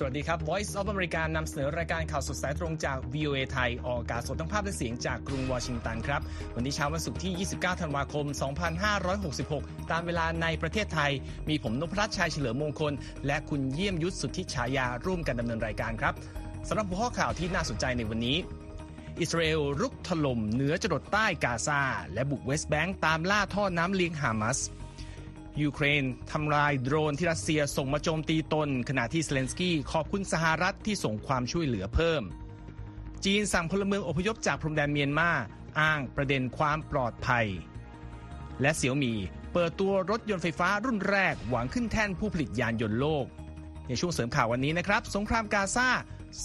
สวัสดีครับ Voice of America นำเสนอรายการข่าวสดสายตรงจาก VOA ไทย ออกอากาศสดทั้งภาพและเสียงจากกรุงวอชิงตันครับ วันนี้เช้าวันศุกร์ที่ 29 ธันวาคม 2566 ตามเวลาในประเทศไทย มีผมนพรัชชัยเฉลิมมงคล และคุณเยี่ยมยุทธสุทธิฉายาร่วมกันดำเนินรายการครับสำหรับหัวข้อข่าวที่น่าสนใจในวันนี้ อิสราเอลรุกถล่มเหนือจรดใต้กาซาและบุกเวสต์แบงก์ตามล่าท่อน้ำเลี้ยงฮามาส ยูเครนทำลายโดรนที่รัสเซียส่งมาโจมตีตน ขณะที่เซเลนสกี้ขอบคุณสหรัฐที่ส่งความช่วยเหลือเพิ่ม จีนสั่งพลเมืองอพยพจากพรมแดนเมียนมาอ้างประเด็นความปลอดภัย และเสียวหมี่เปิดตัวรถยนต์ไฟฟ้ารุ่นแรกหวังขึ้นแท่นผู้ผลิตยานยนต์โลก ในช่วงเสริมข่าววันนี้นะครับ สงครามกาซา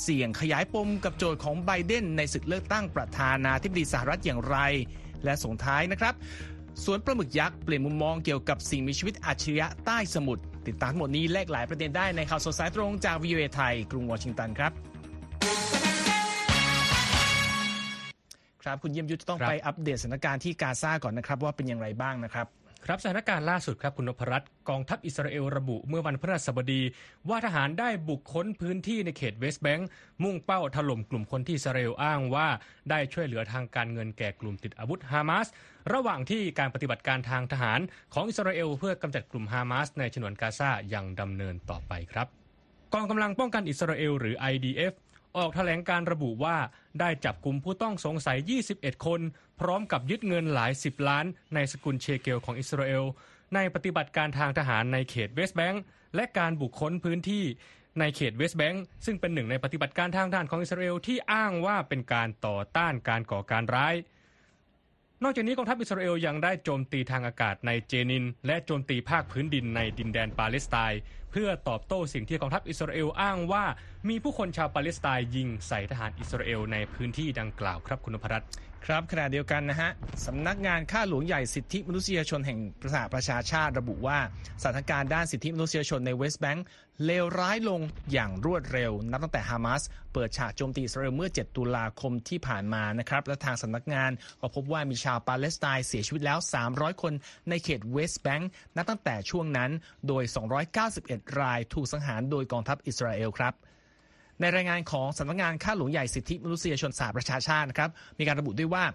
เสี่ยงขยายปมกับโจทย์ของไบเดนในศึกเลือกตั้งประธานาธิบดีสหรัฐอย่างไร และส่งท้ายนะครับ สวนปลาหมึกยักษ์เปลี่ยนมุมมองเกี่ยวกับสิ่งมีชีวิตอัจฉริยะใต้สมุทรติดตามทั้งหมดนี้แลกหลายประเด็นได้ในข่าวสดสายตรงจากวิวเอไทย กรุงวอชิงตันครับ ครับคุณเยี่ยมยุทธต้องไปอัปเดตสถานการณ์ที่กาซาก่อนนะครับ ว่าเป็นอย่างไรบ้างนะครับครับสถานการณ์ล่าสุดครับคุณนพรัตน์กองทัพอิสราเอลระบุเมื่อวันพฤหัสบดี ว่าทหารได้บุกค้นพื้นที่ในเขตเวสต์แบงก์มุ่งเป้าถล่มกลุ่มคนที่อิสราเอลอ้างว่าได้ช่วยเหลือทางการเงินแก่กลุ่มติดอาวุธฮามาส ระหว่างที่การปฏิบัติการทางทหารของอิสราเอลเพื่อกำจัดกลุ่มฮามาสในฉนวนกาซายังดำเนินต่อไปครับ กองกำลังป้องกันอิสราเอลหรือ IDF ออกแถลงการระบุว่าได้จับกลุ่มผู้ต้องสงสัย 21 คน พร้อมกับยึดเงินหลาย 10 ล้าน ในสกุลเชเกลของอิสราเอล ในปฏิบัติการทางทหารในเขตเวสต์แบงก์และการบุกค้นพื้นที่ในเขตเวสต์แบงก์ซึ่งเป็นหนึ่งในปฏิบัติการทางทหารของอิสราเอลที่อ้างว่าเป็นการต่อต้านการก่อการร้าย นอกจากนี้กองทัพอิสราเอลยังได้โจมตีทางอากาศในเจนิน และโจมตีภาคพื้นดินในดินแดนปาเลสไตน์เพื่อตอบโต้สิ่งที่กองทัพอิสราเอลอ้างว่า มีผู้คนชาวปาเลสไตน์ยิงใส่ทหารอิสราเอลในพื้นที่ดังกล่าวครับคุณนพรัตน์ ครับขณะเดียวกันนะฮะสำนักงานข้าหลวงใหญ่สิทธิมนุษยชนแห่งประสหประชาชาติระบุว่าสถานการณ์ด้านสิทธิมนุษยชนในเวสต์แบงก์เลวร้ายลงอย่างรวดเร็ว นับตั้งแต่ฮามาสเปิดฉากโจมตีอิสราเอลเมื่อ 7 ตุลาคมที่ผ่านมานะครับและทางสำนักงานก็พบว่ามีชาวปาเลสไตน์เสียชีวิตแล้ว 300 คนในเขตเวสต์แบงก์นับตั้งแต่ช่วงนั้นโดย 291 รายถูกสังหารโดยกองทัพอิสราเอลครับ ในรายงานของสำนักงานข้าหลวงใหญ่สิทธิมนุษยชนสหประชาชาตินะครับมีการระบุด้วยว่า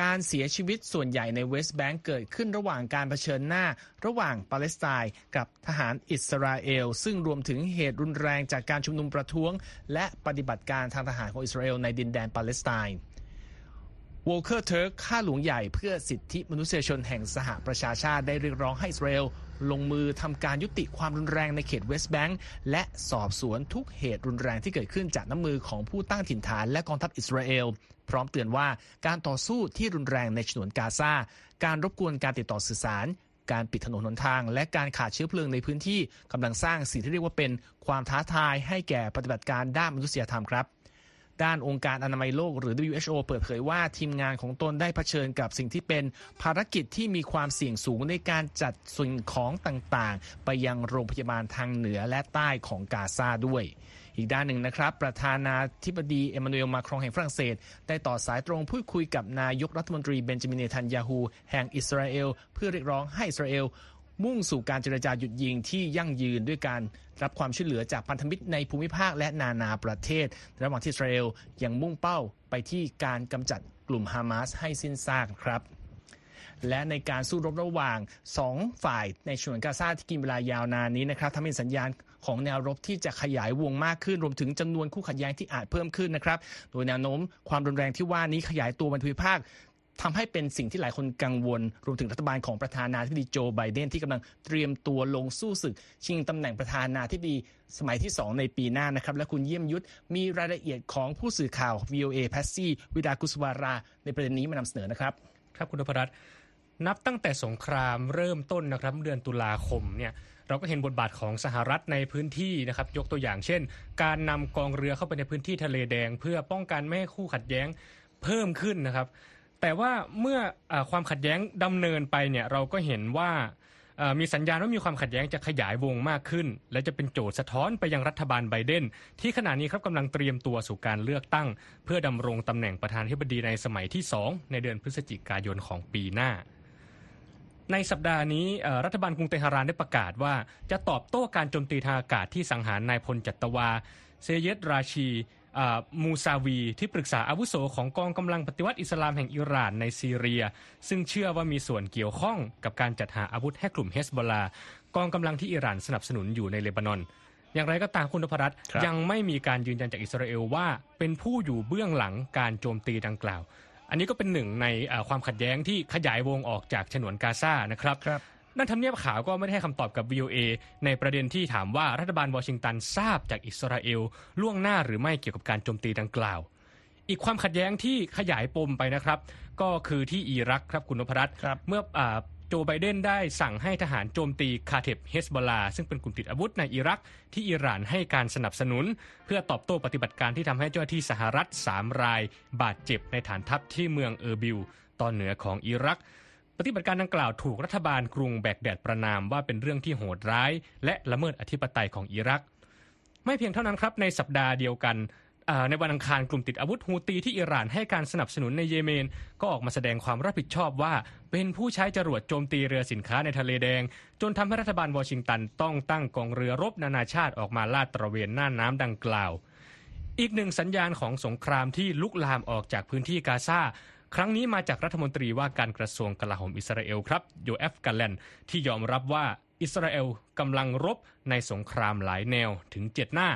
การเสียชีวิตส่วนใหญ่ในเวสต์แบงก์เกิดขึ้นระหว่างการเผชิญหน้า ระหว่างปาเลสไตน์กับทหารอิสราเอล ซึ่งรวมถึงเหตุรุนแรงจากการชุมนุมประท้วง และปฏิบัติการทางทหารของอิสราเอลในดินแดนปาเลสไตน์วอลเคอร์เทิร์กข้าหลวงใหญ่เพื่อสิทธิมนุษยชนแห่งสหประชาชาติได้เรียกร้องให้อิสราเอล ลงมือทำการยุติความรุนแรงในเขตเวสต์แบงก์และสอบสวนทุกเหตุรุนแรงที่เกิดขึ้นจากน้ำมือของผู้ตั้งถิ่นฐานและกองทัพอิสราเอล พร้อมเตือนว่าการต่อสู้ที่รุนแรงในฉนวนกาซาการรบกวนการติดต่อสื่อสารการปิดถนนหนทาง และการขาดเชื้อเพลิงในพื้นที่กำลังสร้างสิ่งที่เรียกว่าเป็นความท้าทายให้แก่ปฏิบัติการด้านมนุษยธรรมครับ ด้านองค์การอนามัยโลกหรือ WHO เปิดเผยว่าทีมงานของตนได้เผชิญกับสิ่งที่เป็นภารกิจที่มีความเสี่ยงสูงในการจัดสิ่งของต่างๆ ไปยังโรงพยาบาลทางเหนือและใต้ของกาซาด้วยอีกด้านหนึ่งนะครับ ประธานาธิบดีเอมานูเอลมาครองแห่งฝรั่งเศส ได้ต่อสายตรงพูดคุยกับนายกรัฐมนตรีเบนจามินเนทันยาฮูแห่งอิสราเอล เพื่อเรียกร้องให้อิสราเอล มุ่งสู่การเจรจาหยุดยิงที่ยั่งยืนด้วยการรับความช่วยเหลือจากพันธมิตรในภูมิภาคและนานาประเทศ ระหว่างที่อิสราเอลยังมุ่งเป้าไปที่การกำจัดกลุ่มฮามาสให้สิ้นซากครับและในการสู้รบระหว่าง 2 ฝ่ายในฉนวนกาซาที่กินเวลายาวนานนี้นะครับทำให้สัญญาณของแนวรบที่จะขยายวงมากขึ้น รวมถึงจำนวนคู่ขัดแย้งที่อาจเพิ่มขึ้นนะครับ โดยแนวโน้มความรุนแรงที่ว่านี้ขยายตัวบนภูมิภาค ทำให้เป็นสิ่งที่หลายคนกังวล รวมถึงรัฐบาลของประธานาธิบดีโจไบเดนที่กำลังเตรียมตัวลงสู้ศึก ชิงตำแหน่งประธานาธิบดีสมัยที่ 2 ในปีหน้านะครับ และคุณเยี่ยมยุทธมีรายละเอียดของผู้สื่อข่าว VOA แพสซี่วิดากุสวารา ในประเด็นนี้มานำเสนอนะครับ ครับคุณนพรัตน์นับตั้งแต่สงครามเริ่มต้นนะครับเดือนตุลาคมเนี่ยเราก็เห็นบทบาทของสหรัฐในพื้นที่นะครับยกตัวอย่างเช่น การนำกองเรือเข้าไปในพื้นที่ทะเลแดง เพื่อป้องกันไม่ให้คู่ขัดแย้งเพิ่มขึ้นนะครับ แต่ว่าเมื่ออความขัดแย้งดำเนินไปเนี่ยเราก็เห็นว่ามีสัญญาณว่ามีความขัดแย้งจะขยายวงมากขึ้น และจะเป็นโจทย์สะท้อนไปยังรัฐบาลไบเดนที่ขณะนี้ครับกำลังเตรียมตัวสู่การเลือกตั้ง เพื่อดำรงตำแหน่งประธานาธิบดีในสมัยที่ 2 ในเดือนพฤศจิกายนของปีหน้า ในสัปดาห์นี้รัฐบาลกรุงเตหะรานได้ประกาศว่า จะตอบโต้การโจมตีทางอากาศที่สังหารนายพลจัตวา เซเยดราชี มูซาวีที่ปรึกษาอาวุโสของกองกำลังปฏิวัติอิสลามแห่งอิหร่านในซีเรีย ซึ่งเชื่อว่ามีส่วนเกี่ยวข้องกับการจัดหาอาวุธให้กลุ่มเฮสบอลากองกำลังที่อิหร่านสนับสนุนอยู่ในเลบานอน อย่างไรก็ตามคุณนพรัตน์ยังไม่มีการยืนยันจากอิสราเอลว่าเป็นผู้อยู่เบื้องหลังการโจมตีดังกล่าว อันนี้ก็เป็นหนึ่งในความขัดแย้งที่ขยายวงออกจากฉนวนกาซานะครับรบ นั่นทำเนียบขาวก็ไม่ได้ให้คำตอบกับ VOA ในประเด็นที่ถามว่ารัฐบาลวอชิงตันทราบจากอิสราเอลล่วงหน้าหรือไม่เกี่ยวกับการโจมตีดังกล่าว อีกความขัดแย้งที่ขยายปมไปนะครับ ก็คือที่อิรักครับคุณนพรัตน์เมื่อโจไบเดนได้สั่งให้ทหารโจมตีคาตาอิบเฮซบอลเลาะห์ ซึ่งเป็นกลุ่มติดอาวุธในอิรัก ที่อิหร่านให้การสนับสนุน เพื่อตอบโต้ปฏิบัติการที่ทำให้เจ้าหน้าที่สหรัฐ 3 ราย บาดเจ็บในฐานทัพที่เมืองเออร์บิล ตอนเหนือของอิรัก ปฏิบัติการดังกล่าวถูกรัฐบาลกรุงแบกแดดประนามว่าเป็นเรื่องที่โหดร้าย และละเมิดอธิปไตยของอิรัก ไม่เพียงเท่านั้นครับในสัปดาห์เดียวกันในวันอังคารกลุ่มติดอาวุธฮูตีที่อิหร่านให้การสนับสนุนในเยเมน ก็ออกมาแสดงความรับผิดชอบว่า เป็นผู้ใช้จรวดโจมตีเรือสินค้าในทะเลแดง จนทำให้รัฐบาลวอชิงตันต้องตั้งกองเรือรบนานาชาติออกมาลาดตระเวนหน่านน้ำดังกล่าว อีกหนึ่งสัญญาณของสงครามที่ลุกลามออกจากพื้นที่กาซา ครั้งนี้มาจากรัฐมนตรีว่าการกระทรวงกลาโหมอิสราเอลครับโยอาฟกาลันต์ที่ยอมรับว่าอิสราเอลกำลังรบในสงครามหลายแนวถึงเจ็ดหน้า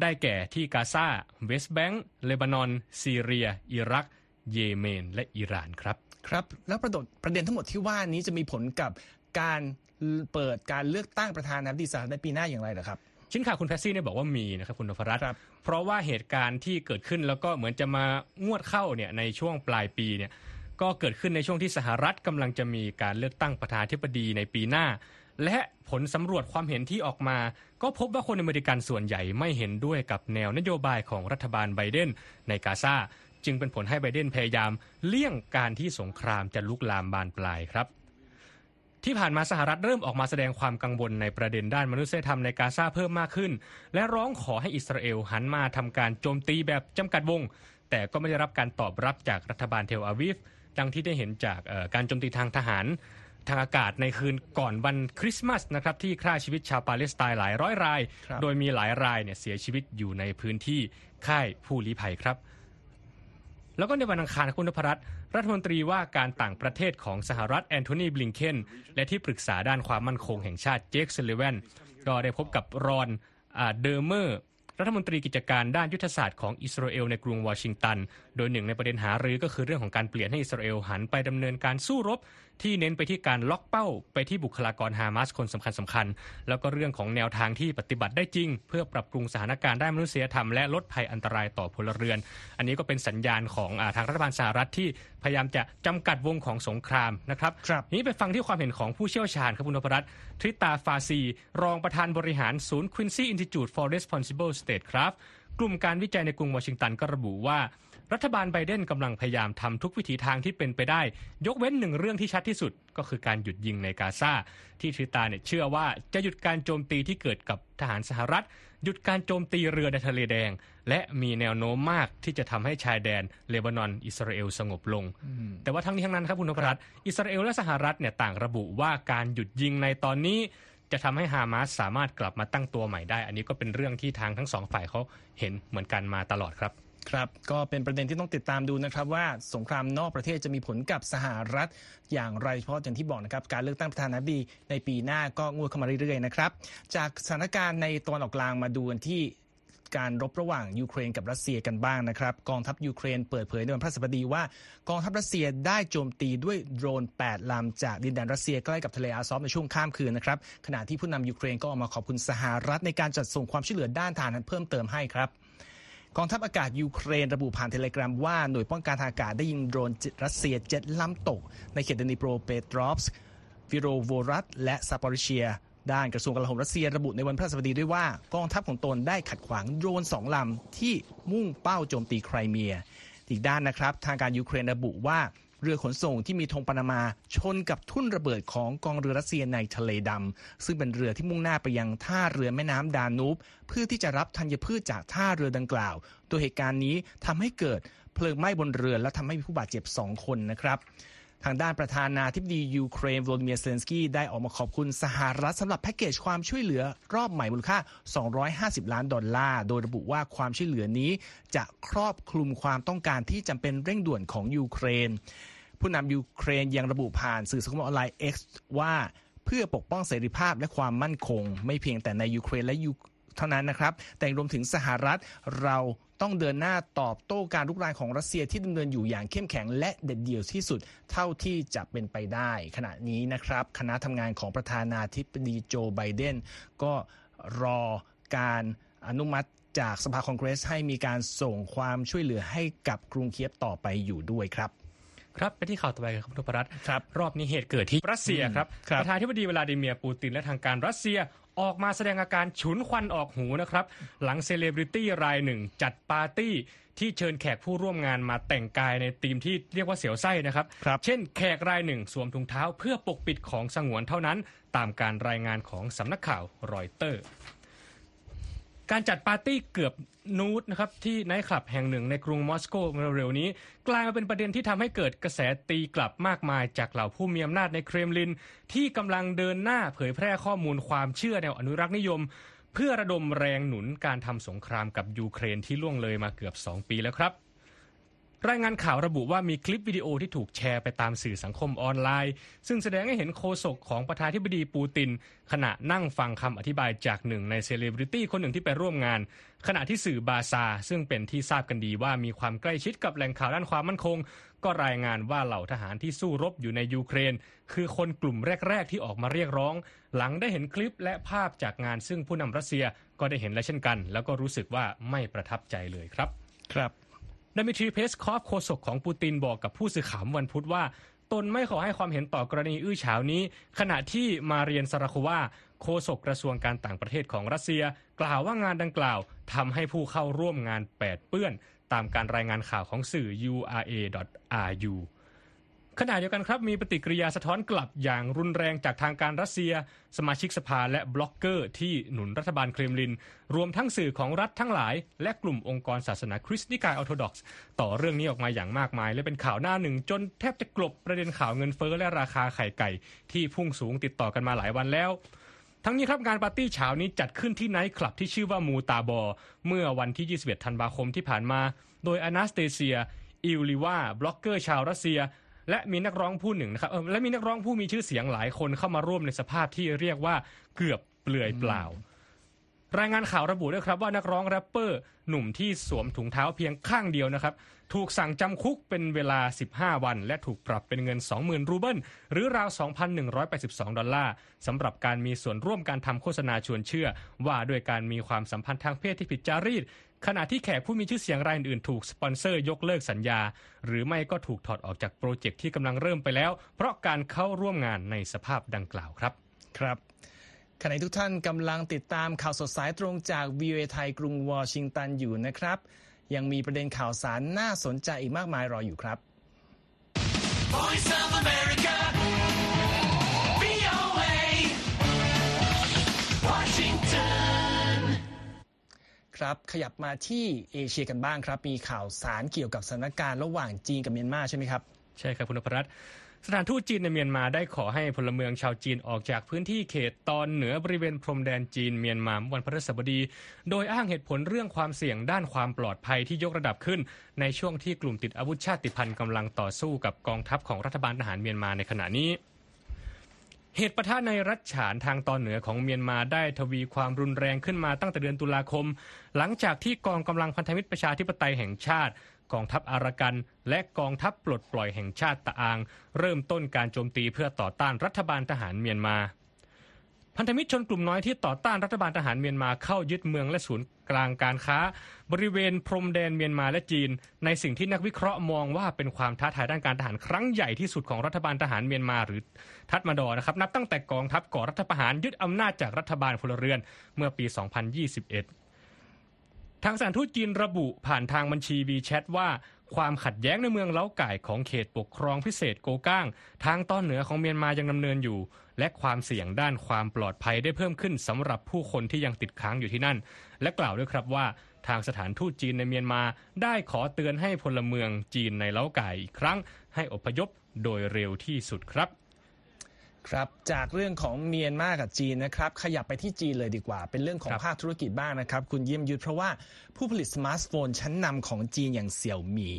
ได้แก่ที่กาซาเวสต์แบงก์เลบานอน ซีเรีย อิรัก เยเมน และอิหร่านครับ ครับ แล้วประประเด็นทั้งหมดที่ว่านี้จะมีผลกับการเปิดการเลือกตั้งประธานาธิบดีสหรัฐในปีหน้าอย่างไรเหรอครับ ชิ้นข่าวคุณแพซี่เนี่ยบอกว่ามีนะครับคุณนพรัตน์ เพราะว่าเหตุการณ์ที่เกิดขึ้นแล้วก็เหมือนจะมางวดเข้าเนี่ยในช่วงปลายปีเนี่ยก็เกิดขึ้นในช่วงที่สหรัฐกำลังจะมีการเลือกตั้งประธานาธิบดีในปีหน้า และผลสำรวจความเห็นที่ออกมา ก็พบว่าคนอเมริกันส่วนใหญ่ไม่เห็นด้วยกับแนวนโยบายของรัฐบาลไบเดนในกาซาจึงเป็นผลให้ไบเดนพยายาม เลี่ยงการที่สงครามจะลุกลามบานปลายครับ ที่ผ่านมาสหรัฐเริ่มออกมาแสดงความกังวลในประเด็นด้านมนุษยธรรมในกาซาเพิ่มมากขึ้น และร้องขอให้อิสราเอลหันมาทำการโจมตีแบบจำกัดวง แต่ก็ไม่ได้รับการตอบรับจากรัฐบาลเทลอาวิฟ ดังที่ได้เห็นจากการโจมตีทางทหารทางอากาศในคืนก่อนวันคริสต์มาสนะครับที่ฆ่าชีวิตชาวปาเลสไตน์หลายร้อยราย โดยมีหลายรายเนี่ยเสียชีวิตอยู่ในพื้นที่ค่ายผู้ลี้ภัยครับ แล้วก็ในวันอังคารคุณนพรัตน์รัฐมนตรีว่าการต่างประเทศของสหรัฐแอนโทนีบลิงเคนและที่ปรึกษาด้านความมั่นคงแห่งชาติเจคซัลลิแวนก็ได้พบกับรอนเดอร์เมอร์รัฐมนตรีกิจการด้านยุทธศาสตร์ของอิสราเอลในกรุงวอชิงตัน โดยหนึ่งในประเด็นหารือก็คือเรื่องของการเปลี่ยนให้อิสราเอลหันไปดำเนินการสู้รบ ที่เน้นไปที่การล็อกเป้าไปที่บุคลากรฮามาสคนสำคัญสำคัญ แล้วก็เรื่องของแนวทางที่ปฏิบัติได้จริง เพื่อปรับปรุงสถานการณ์ด้านมนุษยธรรมและลดภัยอันตรายต่อพลเรือน อันนี้ก็เป็นสัญญาณของอทางรัฐบาลสหรัฐที่พยายามจะจำกัดวงของสงครามนะครับรบนี้ไปฟังที่ความเห็นของผู้เชี่ยวชาญครับคุณนพรัตน์ทริตาฟาซี รองประธานบริหารศูนย์ Quincy Institute for Responsible Statecraft กลุ่มการวิจัยในกรุงวอชิงตันก็ระบุว่า รัฐบาลไบเดนกำลังพยายามทำทุกวิถีทางที่เป็นไปได้ ยกเว้นหนึ่งเรื่องที่ชัดที่สุด ก็คือการหยุดยิงในกาซาที่ทริตาเนี่ยเชื่อว่าจะหยุดการโจมตีที่เกิดกับทหารสหรัฐ หยุดการโจมตีเรือในทะเลแดง และมีแนวโน้มมากที่จะทำให้ชายแดนเลบานอน อิสราเอลสงบลง แต่ว่าทั้งนี้ทั้งนั้นครับคุณนพรัตน์อิสราเอลและสหรัฐเนี่ยต่างระบุว่าการหยุดยิงในตอนนี้จะทำให้ฮามาสสามารถกลับมาตั้งตัวใหม่ได้ อันนี้ก็เป็นเรื่องที่ทางทั้งสองฝ่ายเขาเห็นเหมือนกันมาตลอดครับ ครับ ก็เป็นประเด็นที่ต้องติดตามดูนะครับว่าสงครามนอกประเทศจะมีผลกับสหรัฐ อย่างไรเฉพาะอย่างที่บอกนะครับ การเลือกตั้งประธานาธิบดีในปีหน้าก็งวดเข้ามาเรื่อยๆนะครับ จากสถานการณ์ในตะวันออกกลางมาดูกันที่การรบระหว่างยูเครนกับรัสเซียกันบ้างนะครับ กองทัพยูเครนเปิดเผยในวันพฤหัสบดีว่ากองทัพรัสเซียได้โจมตีด้วยโดรน 8 ลำจากดินแดนรัสเซียใกล้กับทะเลอาซอฟในช่วงข้ามคืนนะครับขณะที่ผู้นำยูเครนก็ออกมาขอบคุณสหรัฐในการจัดส่งความช่วยเหลือด้านทหารเพิ่มเติมให้ครับ กองทัพอากาศยูเครนระบุผ่านเทเลแกรมว่าหน่วยป้องกันทางอากาศได้ยิงโดรนรัสเซียเจ็ดลำตก ในเขตดนิโปรเปตรอฟสก์ คิโรโวฮรัดและซาปอริเชีย ด้านกระทรวงกลาโหมรัสเซียระบุในวันพฤหัสบดีด้วยว่ากองทัพของตนได้ขัดขวางโดรนสองลำที่มุ่งเป้าโจมตีไครเมีย อีกด้านนะครับ ทางการยูเครนระบุว่า เรือขนส่งที่มีธงปานามาชนกับทุ่นระเบิดของกองเรือรัสเซียในทะเลดำซึ่งเป็นเรือที่มุ่งหน้าไปยังท่าเรือแม่น้ำดานูบเพื่อที่จะรับธัญพืชจากท่าเรือดังกล่าว โดยเหตุการณ์นี้ทำให้เกิดเพลิงไหม้บนเรือและทำให้มีผู้บาดเจ็บ 2 คนนะครับ ทางด้านประธานาธิบดียูเครนโวลดิเมียร์เซเลนสกี้ได้ออกมาขอบคุณสหรัฐสำหรับแพ็กเกจความช่วยเหลือรอบใหม่มูลค่า 250 ล้านดอลลาร์ โดยระบุว่าความช่วยเหลือนี้จะครอบคลุมความต้องการที่จำเป็นเร่งด่วนของยูเครน ผู้นำยูเครนยังระบุผ่านสื่อสังคมออนไลน์ X ว่าเพื่อปกป้องเสรีภาพและความมั่นคง ไม่เพียงแต่ในยูเครนและยูเท่านั้นนะครับ แต่รวมถึงสหรัฐเรา ต้องเดินหน้าตอบโต้การลุกรานของรัสเซียที่ดำเนินอยู่อย่างเข้มแข็งและเด็ดเดี่ยวที่สุดเท่าที่จะเป็นไปได้ ขณะนี้นะครับ คณะทำงานของประธานาธิบดีโจไบเดนก็รอการอนุมัติจากสภาคองเกรสให้มีการส่งความช่วยเหลือให้กับกรุงเคียบต่อไปอยู่ด้วยครับครับไปที่ข่าวต่อไปครับคุณธพรัตน์ครับ รอบนี้เหตุเกิดที่รัสเซียครับครับประธานาธิบดีวลาดิเมียร์ปูตินและทางการรัสเซีย ออกมาแสดงอาการฉุนควันออกหูนะครับ หลังเซเลบริตี้รายหนึ่งจัดปาร์ตี้ที่เชิญแขกผู้ร่วมงานมาแต่งกายในธีมที่เรียกว่าเสียวไส้นะครับครับเช่นแขกรายหนึ่งสวมถุงเท้าเพื่อปกปิดของสงวนเท่านั้น ตามการรายงานของสำนักข่าวรอยเตอร์ การจัดปาร์ตี้เกือบนูดนะครับที่ไนท์คลับแห่งหนึ่งในกรุงมอสโกเร็วๆนี้ กลายมาเป็นประเด็นที่ทำให้เกิดกระแสตีกลับมากมายจากเหล่าผู้มีอำนาจในเครมลิน ที่กำลังเดินหน้าเผยแพร่ข้อมูลความเชื่อแนวอนุรักษ์นิยม เพื่อระดมแรงหนุนการทำสงครามกับยูเครนที่ล่วงเลยมาเกือบ 2 ปีแล้วครับ รายงานข่าวระบุว่ามีคลิปวิดีโอที่ถูกแชร์ไปตามสื่อสังคมออนไลน์ ซึ่งแสดงให้เห็นโฆษกของประธานาธิบดีปูติน ขณะนั่งฟังคำอธิบายจากหนึ่งในเซเลบริตี้คนหนึ่งที่ไปร่วมงาน ขณะที่สื่อบาซา ซึ่งเป็นที่ทราบกันดีว่ามีความใกล้ชิดกับแหล่งข่าวด้านความมั่นคง ก็รายงานว่าเหล่าทหารที่สู้รบอยู่ในยูเครน คือคนกลุ่มแรก ๆ ที่ออกมาเรียกร้อง หลังได้เห็นคลิปและภาพจากงานซึ่งผู้นำรัสเซียก็ได้เห็นและเช่นกัน แล้วก็รู้สึกว่าไม่ประทับใจเลยครับ ครับ ดมิทรีเพสคอฟโฆษกของปูตินบอกกับผู้สื่อข่าววันพุธว่า ตนไม่ขอให้ความเห็นต่อกรณีอื้อฉาวนี้ ขณะที่มาเรียนสาราควาโฆษกกระทรวงการต่างประเทศของรัสเซีย กล่าวว่างานดังกล่าวทำให้ผู้เข้าร่วมงานแปดเปื้อน ตามการรายงานข่าวของสื่อ ura.ru ขณะเดียวกันครับมีปฏิกิริยาสะท้อนกลับอย่างรุนแรงจากทางการรัสเซีย สมาชิกสภาและบล็อกเกอร์ที่หนุนรัฐบาลเครมลิน รวมทั้งสื่อของรัฐทั้งหลาย และกลุ่มองค์กรศาสนาคริสต์นิกายออร์โธดอกซ์ต่อเรื่องนี้ออกมาอย่างมากมาย และเป็นข่าวหน้าหนึ่ง จนแทบจะกลบประเด็นข่าวเงินเฟ้อและราคาไข่ไก่ ที่พุ่งสูงติดต่อกันมาหลายวันแล้วทั้งนี้ครับงานปาร์ตี้ฉาวนี้จัดขึ้นที่ไนท์คลับที่ชื่อว่ามูตาบอ เมื่อวันที่ 21 ธันวาคมที่ผ่านมา โดยอนาสเตเซีย อิฟลีวาบล็อกเกอร์ชาวรัสเซีย และมีนักร้องผู้หนึ่งนะครับและมีนักร้องผู้มีชื่อเสียงหลายคนเข้ามาร่วมในสภาพที่เรียกว่าเกือบเปลือยเปล่า รายงานข่าวระบุด้วยครับว่านักร้องแรปเปอร์หนุ่มที่สวมถุงเท้าเพียงข้างเดียวนะครับ ถูกสั่งจำคุกเป็นเวลา 15 วัน และถูกปรับเป็นเงิน 20,000 รูเบิลหรือราว 2,182 ดอลลาร์สำหรับการมีส่วนร่วมการทำโฆษณาชวนเชื่อ ว่าด้วยการมีความสัมพันธ์ทางเพศที่ผิดจารีต ขณะที่แขกผู้มีชื่อเสียงรายอื่นๆถูกสปอนเซอร์ยกเลิกสัญญา หรือไม่ก็ถูกถอดออกจากโปรเจกต์ที่กำลังเริ่มไปแล้ว เพราะการเข้าร่วมงานในสภาพดังกล่าวครับครับ ขณะที่ทุกท่านกำลังติดตามข่าวสดสายตรงจาก VOA ไทยกรุงวอชิงตันอยู่นะครับ ยังมีประเด็นข่าวสารน่าสนใจอีกมากมายรออยู่ครับ Voice of America. VOA. Washington. ครับขยับมาที่เอเชียกันบ้างครับ มีข่าวสารเกี่ยวกับสถานการณ์ระหว่างจีนกับเมียนมาใช่ไหมครับ ใช่ครับคุณนพรัตน์ สถานทูตจีนในเมียนมาได้ขอให้พลเมืองชาวจีนออกจากพื้นที่เขตตอนเหนือบริเวณพรมแดนจีนเมียนมาเมื่อวันพฤหัสบดี โดยอ้างเหตุผลเรื่องความเสี่ยงด้านความปลอดภัยที่ยกระดับขึ้น ในช่วงที่กลุ่มติดอาวุธชาติพันธุ์กำลังต่อสู้กับกองทัพของรัฐบาลทหารเมียนมาในขณะนี้เหตุปะทะในรัฐฉานทางตอนเหนือของเมียนมาได้ทวีความรุนแรงขึ้นมาตั้งแต่เดือนตุลาคม หลังจากที่กองกำลังพันธมิตรประชาธิปไตยแห่งชาติ กองทัพอารากัน และกองทัพปลดปล่อยแห่งชาติตะอาง เริ่มต้นการโจมตีเพื่อต่อต้านรัฐบาลทหารเมียนมาพันธมิตรชนกลุ่มน้อยที่ต่อต้านรัฐบาลทหารเมียนมาเข้ายึดเมืองและศูนย์กลางการค้า บริเวณพรมแดนเมียนมาและจีน ในสิ่งที่นักวิเคราะห์มองว่าเป็นความท้าทายด้านการทหารครั้งใหญ่ที่สุดของรัฐบาลทหารเมียนมาหรือทัดมาดอนะครับนับตั้งแต่กองทัพก่อรัฐประหารยึดอำนาจจากรัฐบาลพลเรือนเมื่อปี 2021 ทางสถานทูตจีนระบุผ่านทางบัญชี WeChat ว่า ความขัดแย้งในเมืองเล้าไก่ของเขตปกครองพิเศษโกก้าง ทางตอนเหนือของเมียนมายังดำเนินอยู่ และความเสี่ยงด้านความปลอดภัยได้เพิ่มขึ้นสำหรับผู้คนที่ยังติดค้างอยู่ที่นั่น และกล่าวด้วยครับว่าทางสถานทูตจีนในเมียนมาได้ขอเตือนให้พลเมืองจีนในเล้าไก่อีกครั้ง ให้อพยพโดยเร็วที่สุดครับ ครับจากเรื่องของเมียนมากับจีนนะครับขยับไปที่จีนเลยดีกว่า เป็นเรื่องของครับภาคธุรกิจบ้างนะครับ คุณเยี่ยมยุทธเพราะว่าผู้ผลิตสมาร์ทโฟนชั้นนำของจีนอย่างเสี่ยวมี่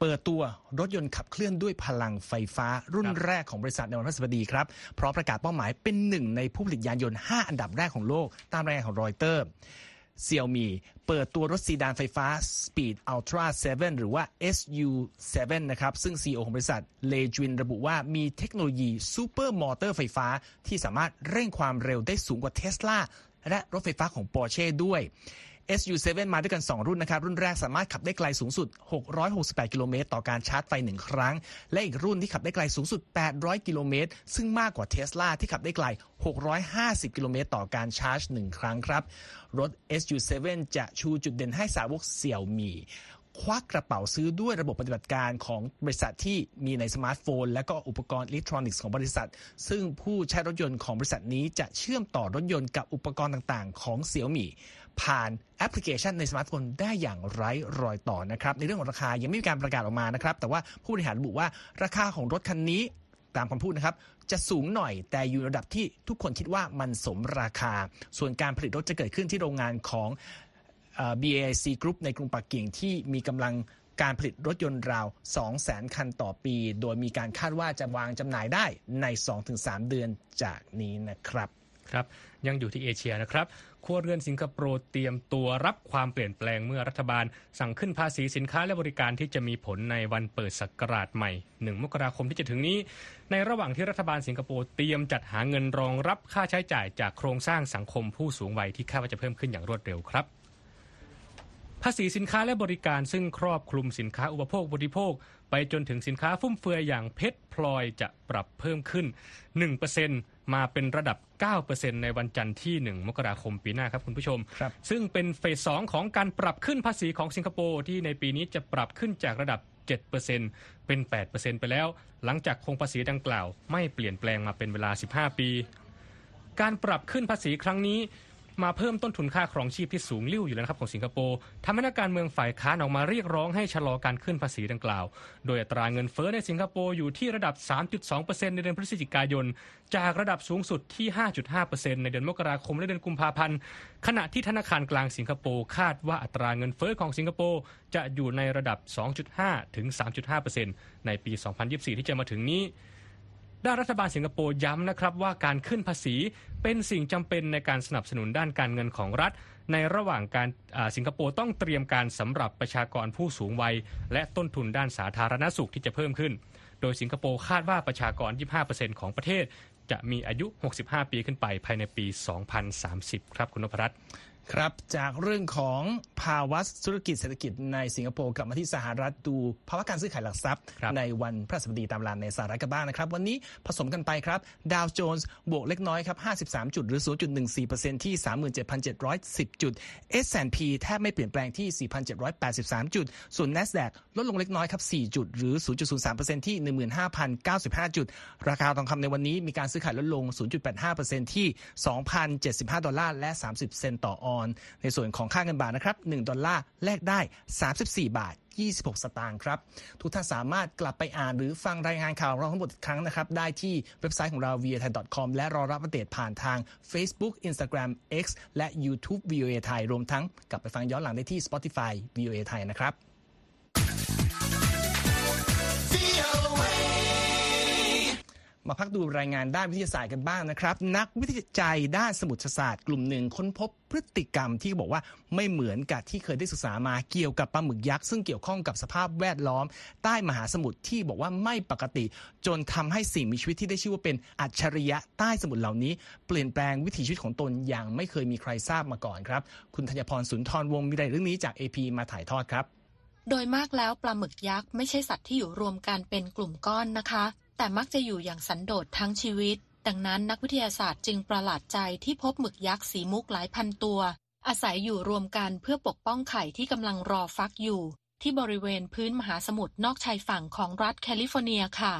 เปิดตัวรถยนต์ขับเคลื่อนด้วยพลังไฟฟ้ารุ่นแรกของบริษัทในวันพฤหัสบดีครับพร้อมประกาศเป้าหมายเป็นหนึ่งในผู้ผลิตยานยนต์ 5 อันดับแรกของโลกตามรายงานของรอยเตอร์ เสี่ยวมี่เปิดตัวรถซีดานไฟฟ้า Speed Ultra 7 หรือว่า SU7 นะครับ ซึ่ง CEO ของบริษัทเลจินระบุว่ามีเทคโนโลยีซูเปอร์มอเตอร์ไฟฟ้า ที่สามารถเร่งความเร็วได้สูงกว่าเทสลาและรถไฟฟ้าของปอร์เช่ด้วย SU7 มาด้วยกัน 2 รุ่นนะครับ รุ่นแรกสามารถขับได้ไกลสูงสุด 668 กิโลเมตรต่อการชาร์จไฟ 1 ครั้ง และอีกรุ่นที่ขับได้ไกลสูงสุด 800 กิโลเมตร ซึ่งมากกว่าเทสลาที่ขับได้ไกล 650 กิโลเมตรต่อการชาร์จ 1 ครั้งครับ รถ SU7 จะชูจุดเด่นให้สาวกเสี่ยวหมี่ควักกระเป๋าซื้อด้วยระบบปฏิบัติการของบริษัทที่มีในสมาร์ทโฟน และก็อุปกรณ์อิเล็กทรอนิกส์ของบริษัท ซึ่งผู้ใช้รถยนต์ของบริษัทนี้จะเชื่อมต่อรถยนต์กับอุปกรณ์ต่างๆ ของเสี่ยวหมี่ ผ่านแอปพลิเคชันในสมาร์ทโฟนได้อย่างไร้รอยต่อนะครับในเรื่องของราคายังไม่มีการประกาศออกมานะครับ แต่ว่าผู้บริหารระบุว่าราคาของรถคันนี้ตามคำพูดนะครับ จะสูงหน่อยแต่อยู่ระดับที่ทุกคนคิดว่ามันสมราคา ส่วนการผลิตรถจะเกิดขึ้นที่โรงงานของ BAIC Group ในกรุงปักกิ่งที่มีกำลังการผลิตรถยนต์ราว 200,000 คันต่อปี โดยมีการคาดว่าจะวางจำหน่ายได้ใน 2-3 เดือนจากนี้นะครับ ครับ ยังอยู่ที่เอเชียนะครับ ครัวเรือนสิงคโปร์เตรียมตัวรับความเปลี่ยนแปลงเมื่อรัฐบาล สั่งขึ้นภาษีสินค้าและบริการที่จะมีผลในวันเปิดศักราชใหม่ 1 มกราคมที่จะถึงนี้ ในระหว่างที่รัฐบาลสิงคโปร์เตรียมจัดหาเงินรองรับค่าใช้จ่ายจากโครงสร้างสังคมผู้สูงวัยที่คาดว่าจะเพิ่มขึ้นอย่างรวดเร็วครับ ภาษีสินค้าและบริการซึ่งครอบคลุมสินค้าอุปโภคบริโภค ไปจนถึงสินค้าฟุ่มเฟือยอย่างเพชรพลอยจะปรับเพิ่มขึ้น 1%มาเป็นระดับ 9%ในวันจันทร์ที่ 1 มกราคมปีหน้าครับคุณผู้ชมครับซึ่งเป็นเฟส 2 ของการปรับขึ้นภาษีของสิงคโปร์ที่ในปีนี้จะปรับขึ้นจากระดับ7%เป็น 8%ไปแล้ว หลังจากคงภาษีดังกล่าว ไม่เปลี่ยนแปลงมาเป็นเวลา 15 ปี การปรับขึ้นภาษีครั้งนี้ มาเพิ่มต้นทุนค่าครองชีพที่สูงลิ่วอยู่แล้วนะครับของสิงคโปร์ทำให้นักการเมืองฝ่ายค้านออกมาเรียกร้องให้ชะลอการขึ้นภาษีดังกล่าว โดยอัตราเงินเฟ้อในสิงคโปร์อยู่ที่ระดับ 3.2%ในเดือนพฤศจิกายน จากระดับสูงสุดที่ 5.5%ในเดือนมกราคมและเดือนกุมภาพันธ์ ขณะที่ธนาคารกลางสิงคโปร์คาดว่าอัตราเงินเฟ้อของสิงคโปร์จะอยู่ในระดับ 2.5 ถึง 3.5%ในปี 2024 ที่จะมาถึงนี้ด้านรัฐบาลสิงคโปร์ย้ำนะครับว่าการขึ้นภาษี เป็นสิ่งจำเป็นในการสนับสนุนด้านการเงินของรัฐ ในระหว่างการสิงคโปร์ต้องเตรียมการสำหรับประชากรผู้สูงวัย และต้นทุนด้านสาธารณสุขที่จะเพิ่มขึ้น โดยสิงคโปร์คาดว่าประชากร 25%ของประเทศ จะมีอายุ 65 ปีขึ้นไปภายในปี 2030 ครับคุณนพรัตน์ ครับจากเรื่องของภาวะธุรกิจเศรษฐกิจในสิงคโปร์กลับมาที่สหรัฐดูภาวะการซื้อขายหลักทรัพย์ครับในวันพฤหัสบดีตามเวลาในสหรัฐกันบ้างนะครับ วันนี้ผสมกันไปครับดาวโจนส์บวกเล็กน้อยครับ 53 จุดหรือ 0.14%ที่ 37,710 จุด S&P แทบไม่เปลี่ยนแปลงที่ 4,783 จุด ส่วน NASDAQ ลดลงเล็กน้อยครับ 4 จุดหรือ 0.03%ที่ 15,095 จุด ราคาทองคำในวันนี้มีการซื้อขายลดลง 0.85%ที่ 2,075 ดอลลาร์และ 30 เซนต์ต่อออนซ์ในส่วนของค่าเงินบาทนะครับ1ดอลลาร์แลกได้ 34 บาท 26 สตางค์ครับ ทุกท่านสามารถกลับไปอ่านหรือฟังรายงานข่าวของเราทั้งหมดครั้งนะครับ ได้ที่เว็บไซต์ของเรา v o a t h a i c o m และรอรับอัปเดตผ่านทาง Facebook Instagram X และ YouTube VOA ไทยรวมทั้งกลับไปฟังย้อนหลังได้ที่ Spotify VOA ไทยนะครับ มาพักดูรายงานด้านวิทยาศาสตร์กันบ้างนะครับ นักวิจัยด้านสมุทรศาสตร์กลุ่มหนึ่งค้นพบพฤติกรรมที่บอกว่าไม่เหมือนกับที่เคยได้ศึกษามาเกี่ยวกับปลาหมึกยักษ์ซึ่งเกี่ยวข้องกับสภาพแวดล้อม ใต้มหาสมุทรที่บอกว่าไม่ปกติ จนทำให้สิ่งมีชีวิตที่ได้ชื่อว่าเป็นอัจฉริยะใต้สมุทรเหล่านี้ เปลี่ยนแปลงวิถีชีวิตของตนอย่างไม่เคยมีใครทราบมาก่อนครับ คุณธัญพรสุนทรวงศ์มีรายเอียดเรื่องนี้จาก AP มาถ่ายทอดครับ โดยมากแล้วปลาหมึกยักษ์ไม่ใช่สัตว์ที่อยู่รวมกันเป็นกลุ่มก้อนนะคะ แต่มักจะอยู่อย่างสันโดษทั้งชีวิต ดังนั้นนักวิทยาศาสตร์จึงประหลาดใจที่พบหมึกยักษ์สีมุกหลายพันตัว อาศัยอยู่รวมกันเพื่อปกป้องไข่ที่กำลังรอฟักอยู่ ที่บริเวณพื้นมหาสมุทรนอกชายฝั่งของรัฐแคลิฟอร์เนียค่ะ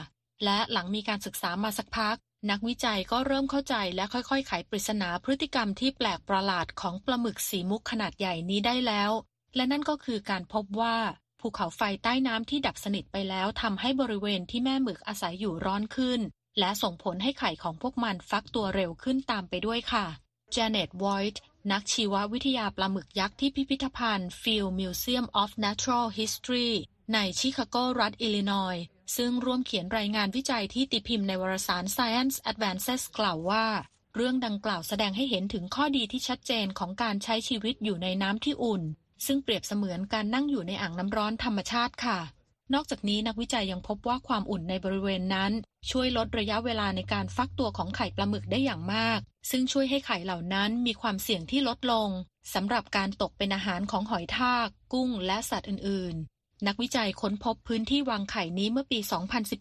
และหลังมีการศึกษามาสักพัก นักวิจัยก็เริ่มเข้าใจและค่อยๆ ไขปริศนาพฤติกรรมที่แปลกประหลาดของปลาหมึกสีมุกขนาดใหญ่นี้ได้แล้ว และนั่นก็คือการพบว่า ภูเขาไฟใต้น้ำที่ดับสนิทไปแล้วทำให้บริเวณที่แม่หมึกอาศัยอยู่ร้อนขึ้น และส่งผลให้ไข่ของพวกมันฟักตัวเร็วขึ้นตามไปด้วยค่ะ Janet Voigt นักชีววิทยาปลาหมึกยักษ์ที่พิพิธภัณฑ์ Field Museum of Natural History ในชิคาโกรัฐอิลลินอยส์ซึ่งร่วมเขียนรายงานวิจัยที่ตีพิมพ์ในวารสาร Science Advances กล่าวว่า เรื่องดังกล่าวแสดงให้เห็นถึงข้อดีที่ชัดเจนของการใช้ชีวิตอยู่ในน้ำที่อุ่น ซึ่งเปรียบเสมือนการนั่งอยู่ในอ่างน้ำร้อนธรรมชาติค่ะ นอกจากนี้นักวิจัยยังพบว่าความอุ่นในบริเวณนั้น ช่วยลดระยะเวลาในการฟักตัวของไข่ปลาหมึกได้อย่างมาก ซึ่งช่วยให้ไข่เหล่านั้นมีความเสี่ยงที่ลดลงสำหรับการตกเป็นอาหารของหอยทาก กุ้ง และสัตว์อื่น ๆ นักวิจัยค้นพบพื้นที่วางไข่นี้เมื่อปี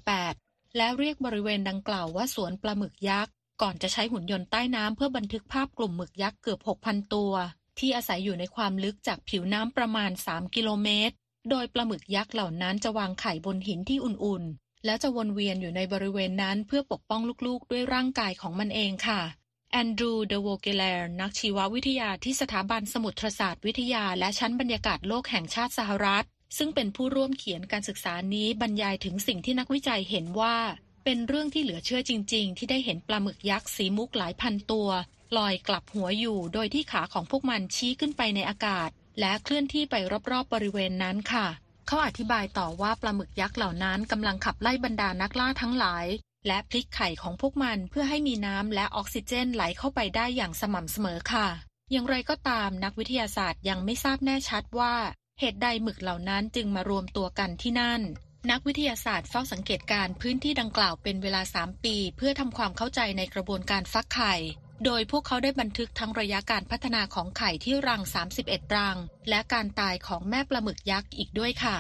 2018 และเรียกบริเวณดังกล่าวว่าสวนปลาหมึกยักษ์ ก่อนจะใช้หุ่นยนต์ใต้น้ำเพื่อบันทึกภาพกลุ่มหมึกยักษ์เกือบ 6,000 ตัว ที่อาศัยอยู่ในความลึกจากผิวน้ำประมาณ 3 กิโลเมตร โดยปลาหมึกยักษ์เหล่านั้นจะวางไข่บนหินที่อุ่นๆ แล้วจะวนเวียนอยู่ในบริเวณนั้นเพื่อปกป้องลูกๆ ด้วยร่างกายของมันเองค่ะแอนดรูเดโวเกเลร์นักชีววิทยาที่สถาบันสมุทรศาสตร์วิทยาและชั้นบรรยากาศโลกแห่งชาติสหรัฐ ซึ่งเป็นผู้ร่วมเขียนการศึกษานี้บรรยายถึงสิ่งที่นักวิจัยเห็นว่า เป็นเรื่องที่เหลือเชื่อจริง ๆ ที่ได้เห็นปลาหมึกยักษ์สีมุกหลายพันตัว ลอยกลับหัวอยู่ โดยที่ขาของพวกมันชี้ขึ้นไปในอากาศ และเคลื่อนที่ไปรอบๆบริเวณนั้นค่ะ เขาอธิบายต่อว่าปลาหมึกยักษ์เหล่านั้นกำลังขับไล่บรรดานักล่าทั้งหลาย และพลิกไข่ของพวกมันเพื่อให้มีน้ำและออกซิเจนไหลเข้าไปได้อย่างสม่ำเสมอค่ะ อย่างไรก็ตามนักวิทยาศาสตร์ยังไม่ทราบแน่ชัดว่าเหตุใดหมึกเหล่านั้นจึงมารวมตัวกันที่นั่น นักวิทยาศาสตร์เฝ้าสังเกตการณ์พื้นที่ดังกล่าวเป็นเวลา 3 ปี เพื่อทำความเข้าใจในกระบวนการฟักไข่ โดยพวกเขาได้บันทึกทั้งระยะการพัฒนาของไข่ที่รัง 31 รัง และการตายของแม่ปลาหมึกยักษ์อีกด้วยค่ะ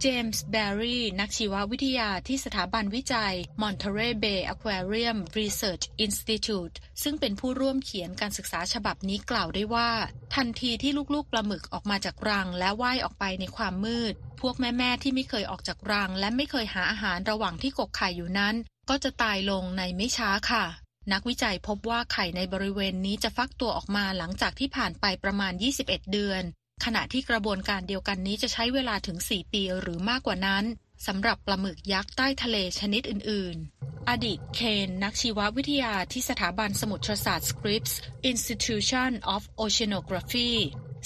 เจมส์แบร์รีนักชีววิทยาที่สถาบันวิจัย Monterey Bay Aquarium Research Institute ซึ่งเป็นผู้ร่วมเขียนการศึกษาฉบับนี้กล่าวได้ว่า ทันทีที่ลูกๆปลาหมึกออกมาจากรังและว่ายออกไปในความมืด พวกแม่ๆที่ไม่เคยออกจากรัง และไม่เคยหาอาหารระหว่างที่กกไข่อยู่นั้น ก็จะตายลงในไม่ช้าค่ะ นักวิจัยพบว่าไข่ในบริเวณนี้จะฟักตัวออกมาหลังจากที่ผ่านไปประมาณ 21 เดือน ขณะที่กระบวนการเดียวกันนี้จะใช้เวลาถึง 4 ปีหรือมากกว่านั้นสำหรับปลาหมึกยักษ์ใต้ทะเลชนิดอื่น ๆ อดีตเคน นักชีววิทยาที่สถาบันสมุทรศาสตร์ Scripps Institution of Oceanography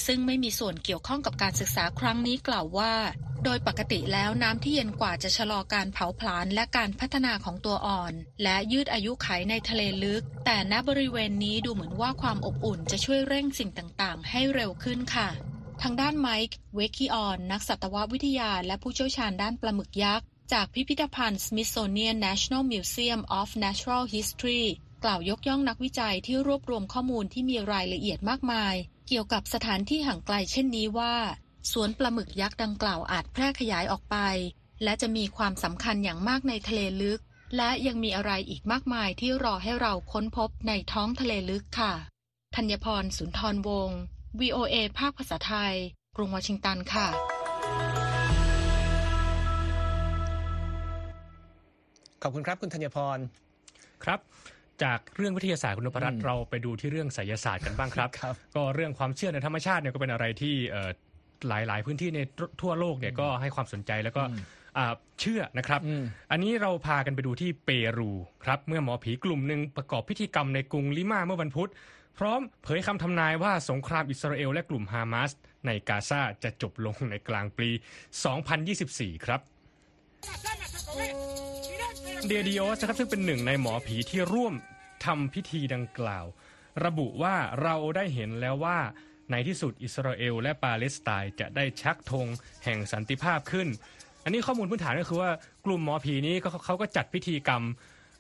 ซึ่งไม่มีส่วนเกี่ยวข้องกับการศึกษาครั้งนี้กล่าวว่า โดยปกติแล้วน้ำที่เย็นกว่าจะชะลอการเผาผลาญและการพัฒนาของตัวอ่อน และยืดอายุไขในทะเลลึก แต่ณบริเวณนี้ดูเหมือนว่าความอบอุ่นจะช่วยเร่งสิ่งต่างๆ ให้เร็วขึ้นค่ะ ทางด้านไมค์เวกกี้ออนนักสัตววิทยาและผู้เชี่ยวชาญด้านปลาหมึกยักษ์จากพิพิธภัณฑ์ Smithsonian National Museum of Natural History กล่าวยกย่องนักวิจัยที่รวบรวมข้อมูลที่มีรายละเอียดมากมาย เกี่ยวกับสถานที่ห่างไกลเช่นนี้ว่า สวนปลาหมึกยักษ์ดังกล่าวอาจแพร่ขยายออกไป และจะมีความสำคัญอย่างมากในทะเลลึก และยังมีอะไรอีกมากมายที่รอให้เราค้นพบในท้องทะเลลึกค่ะธัญพรสุนทรวงศ์ VOA ภาคภาษาไทย กรุงวอชิงตันค่ะ ขอบคุณครับคุณธัญพร ครับ จากเรื่องวิทยาศาสตร์คุณนพรัตน์อืมเราไปดูที่เรื่องไสยศาสตร์กันบ้างครับครับ ก็เรื่องความเชื่อในธรรมชาติเนี่ยก็เป็นอะไรที่เอ่อ หลาย ๆ พื้นที่ในทั่วโลกเนี่ยก็ให้ความสนใจแล้วก็อ่าเชื่อนะครับอืมอันนี้เราพากันไปดูที่เปรูครับ เมื่อหมอผีกลุ่มหนึ่งประกอบพิธีกรรมในกรุงลิมาเมื่อวันพุธ พร้อมเผยคำทำนายว่าสงครามอิสราเอลและกลุ่มฮามาสในกาซาจะจบลงในกลางปี 2024 ครับเดียดิโอสนะครับซึ่งเป็นหนึ่งในหมอผีที่ร่วมทำพิธีดังกล่าว ระบุว่าเราได้เห็นแล้วว่า ในที่สุดอิสราเอลและปาเลสไตน์จะได้ชักธงแห่งสันติภาพขึ้น อันนี้ข้อมูลพื้นฐานก็คือว่ากลุ่มหมอผีนี้ก็เขาก็จัดพิธีกรรม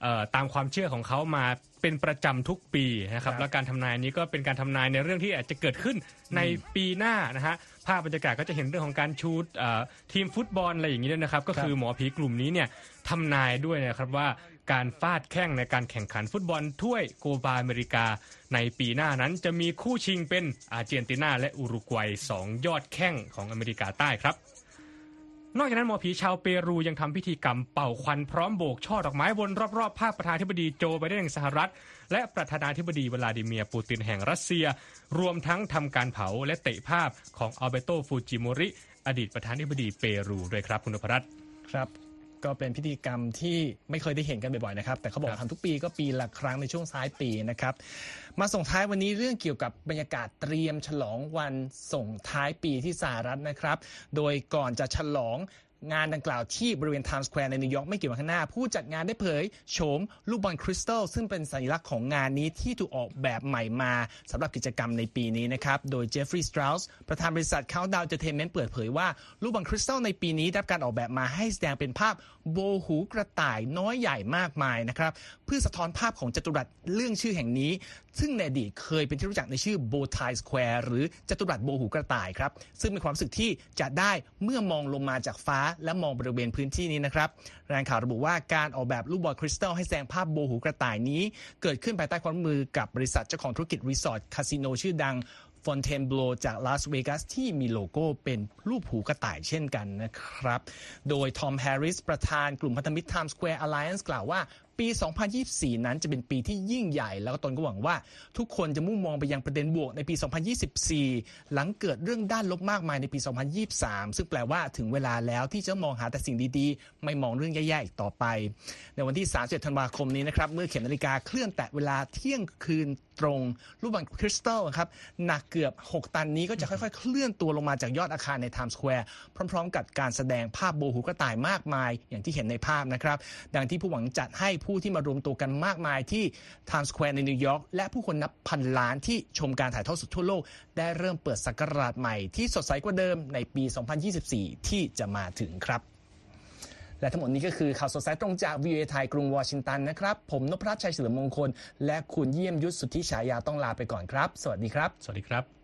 เอ่อตามความเชื่อของเขามาเป็นประจำทุกปีนะครับครับแล้วการทำนายนี้ก็เป็นการทำนายในเรื่องที่อาจจะเกิดขึ้นในปีหน้านะฮะภาพบรรยากาศก็จะเห็นเรื่องของการชูดเอ่อทีมฟุตบอลอะไรอย่างนี้ด้วยนะครับ ก็คือหมอผีกลุ่มนี้เนี่ยทำนายด้วยนะครับว่า การฟาดแข้งในการแข่งขันฟุตบอลถ้วยโกบาอเมริกา ในปีหน้านั้นจะมีคู่ชิงเป็นอาร์เจนตินาและอุรุกวัยสองยอดแข้งของอเมริกาใต้ครับนอกจากนั้นหมอผีชาวเปรูยังทำพิธีกรรมเป่าควันพร้อมโบกช่อดอกไม้วนรอบๆภาพประธานาธิบดีโจไบเดนแห่งสหรัฐ และประธานาธิบดีวลาดิเมียร์ปูตินแห่งรัสเซีย รวมทั้งทำการเผาและเตะภาพของอัลเบโตฟูจิโมริ อดีตประธานาธิบดีเปรูด้วยครับคุณนพรัตน์ครับ ก็เป็นพิธีกรรมที่ไม่เคยได้เห็นกันบ่อยๆนะครับ แต่เขาบอกครับทำทุกปีก็ปีละครั้งในช่วงท้ายปีนะครับ มาส่งท้ายวันนี้เรื่องเกี่ยวกับบรรยากาศเตรียมฉลองวันส่งท้ายปีที่สหรัฐนะครับ โดยก่อนจะฉลอง งานดังกล่าวที่บริเวณไทม์สแควร์ในนิวยอร์กไม่กี่วันข้างหน้า ผู้จัดงานได้เผยโฉมลูกบอลคริสตัลซึ่งเป็นสัญลักษณ์ของงานนี้ที่ถูกออกแบบใหม่มาสำหรับกิจกรรมในปีนี้นะครับ โดยเจฟฟรีย์สตร u สประธานบริษัท Countdown Entertainment เปิดเผยว่า ลูกบอลคริสตัลในปีนี้ได้รับการออกแบบมาให้แสดงเป็นภาพโบหูกระต่ายน้อยใหญ่มากมายนะครับเพื่อสะท้อนภาพของจัตุรัสเลื่องชื่อแห่งนี้ ซึ่งในอดีตเคยเป็นที่รู้จักในชื่อโบไทสแควร์หรือจัตุรัสโบหูกระต่ายครับซึ่งเป็นความรู้สึกที่จะได้เมื่อมองลงมาจากฟ้าและมองบริเวณพื้นที่นี้นะครับรายงานข่าวระบุว่าการออกแบบลูกบอลคริสตัลให้แสดงภาพโบหูกระต่ายนี้ เกิดขึ้นภายใต้ความร่วมมือกับบริษัทเจ้าของธุรกิจรีสอร์ทคาสิโนชื่อดังฟอนเทนโบลจากลาสเวกัสที่มีโลโก้เป็นรูปหูกระต่ายเช่นกันนะครับ โดยทอมแฮร์ริสประธานกลุ่มพันธมิตร Times Square Alliance กล่าวว่า ปี 2024 นั้นจะเป็นปีที่ยิ่งใหญ่ แล้วก็ตนก็หวังว่า ทุกคนจะมุ่งมองไปยังประเด็นบวกในปี 2024 หลังเกิดเรื่องด้านลบมากมายในปี 2023 ซึ่งแปลว่าถึงเวลาแล้วที่จะมองหาแต่สิ่งดีๆ ไม่มองเรื่องแย่ๆอีกต่อไป ในวันที่31ธันวาคมนี้นะครับ เมื่อเข็มนาฬิกาเคลื่อนแตะเวลาเที่ยงคืนตรงลูกบอลคริสตัลครับหนักเกือบ 6 ตันนี้ก็จะค่อยๆ เคลื่อนตัวลงมาจากยอดอาคารในไทม์สแควร์พร้อม ๆ กับการแสดงภาพโบหูกระต่ายมากมาย อย่างที่เห็นในภาพนะครับ ดังที่ผู้จัดหวังให้ผู้ที่มารวมตัวกันมากมายที่ไทม์สแควร์ในนิวยอร์กและผู้คนนับพันล้านที่ชมการถ่ายทอดสดทั่วโลก ได้เริ่มเปิดศักราชใหม่ที่สดใสกว่าเดิมในปี 2024 ที่จะมาถึงครับ และทั้งหมดนี้ก็คือข่าวสดสายตรงจาก VOA ไทยกรุงวอชิงตันนะครับ ผมนพรัชชัยเฉลิมมงคล และคุณเยี่ยมยุทธสุทธิฉายาต้องลาไปก่อนครับ สวัสดีครับ สวัสดีครับ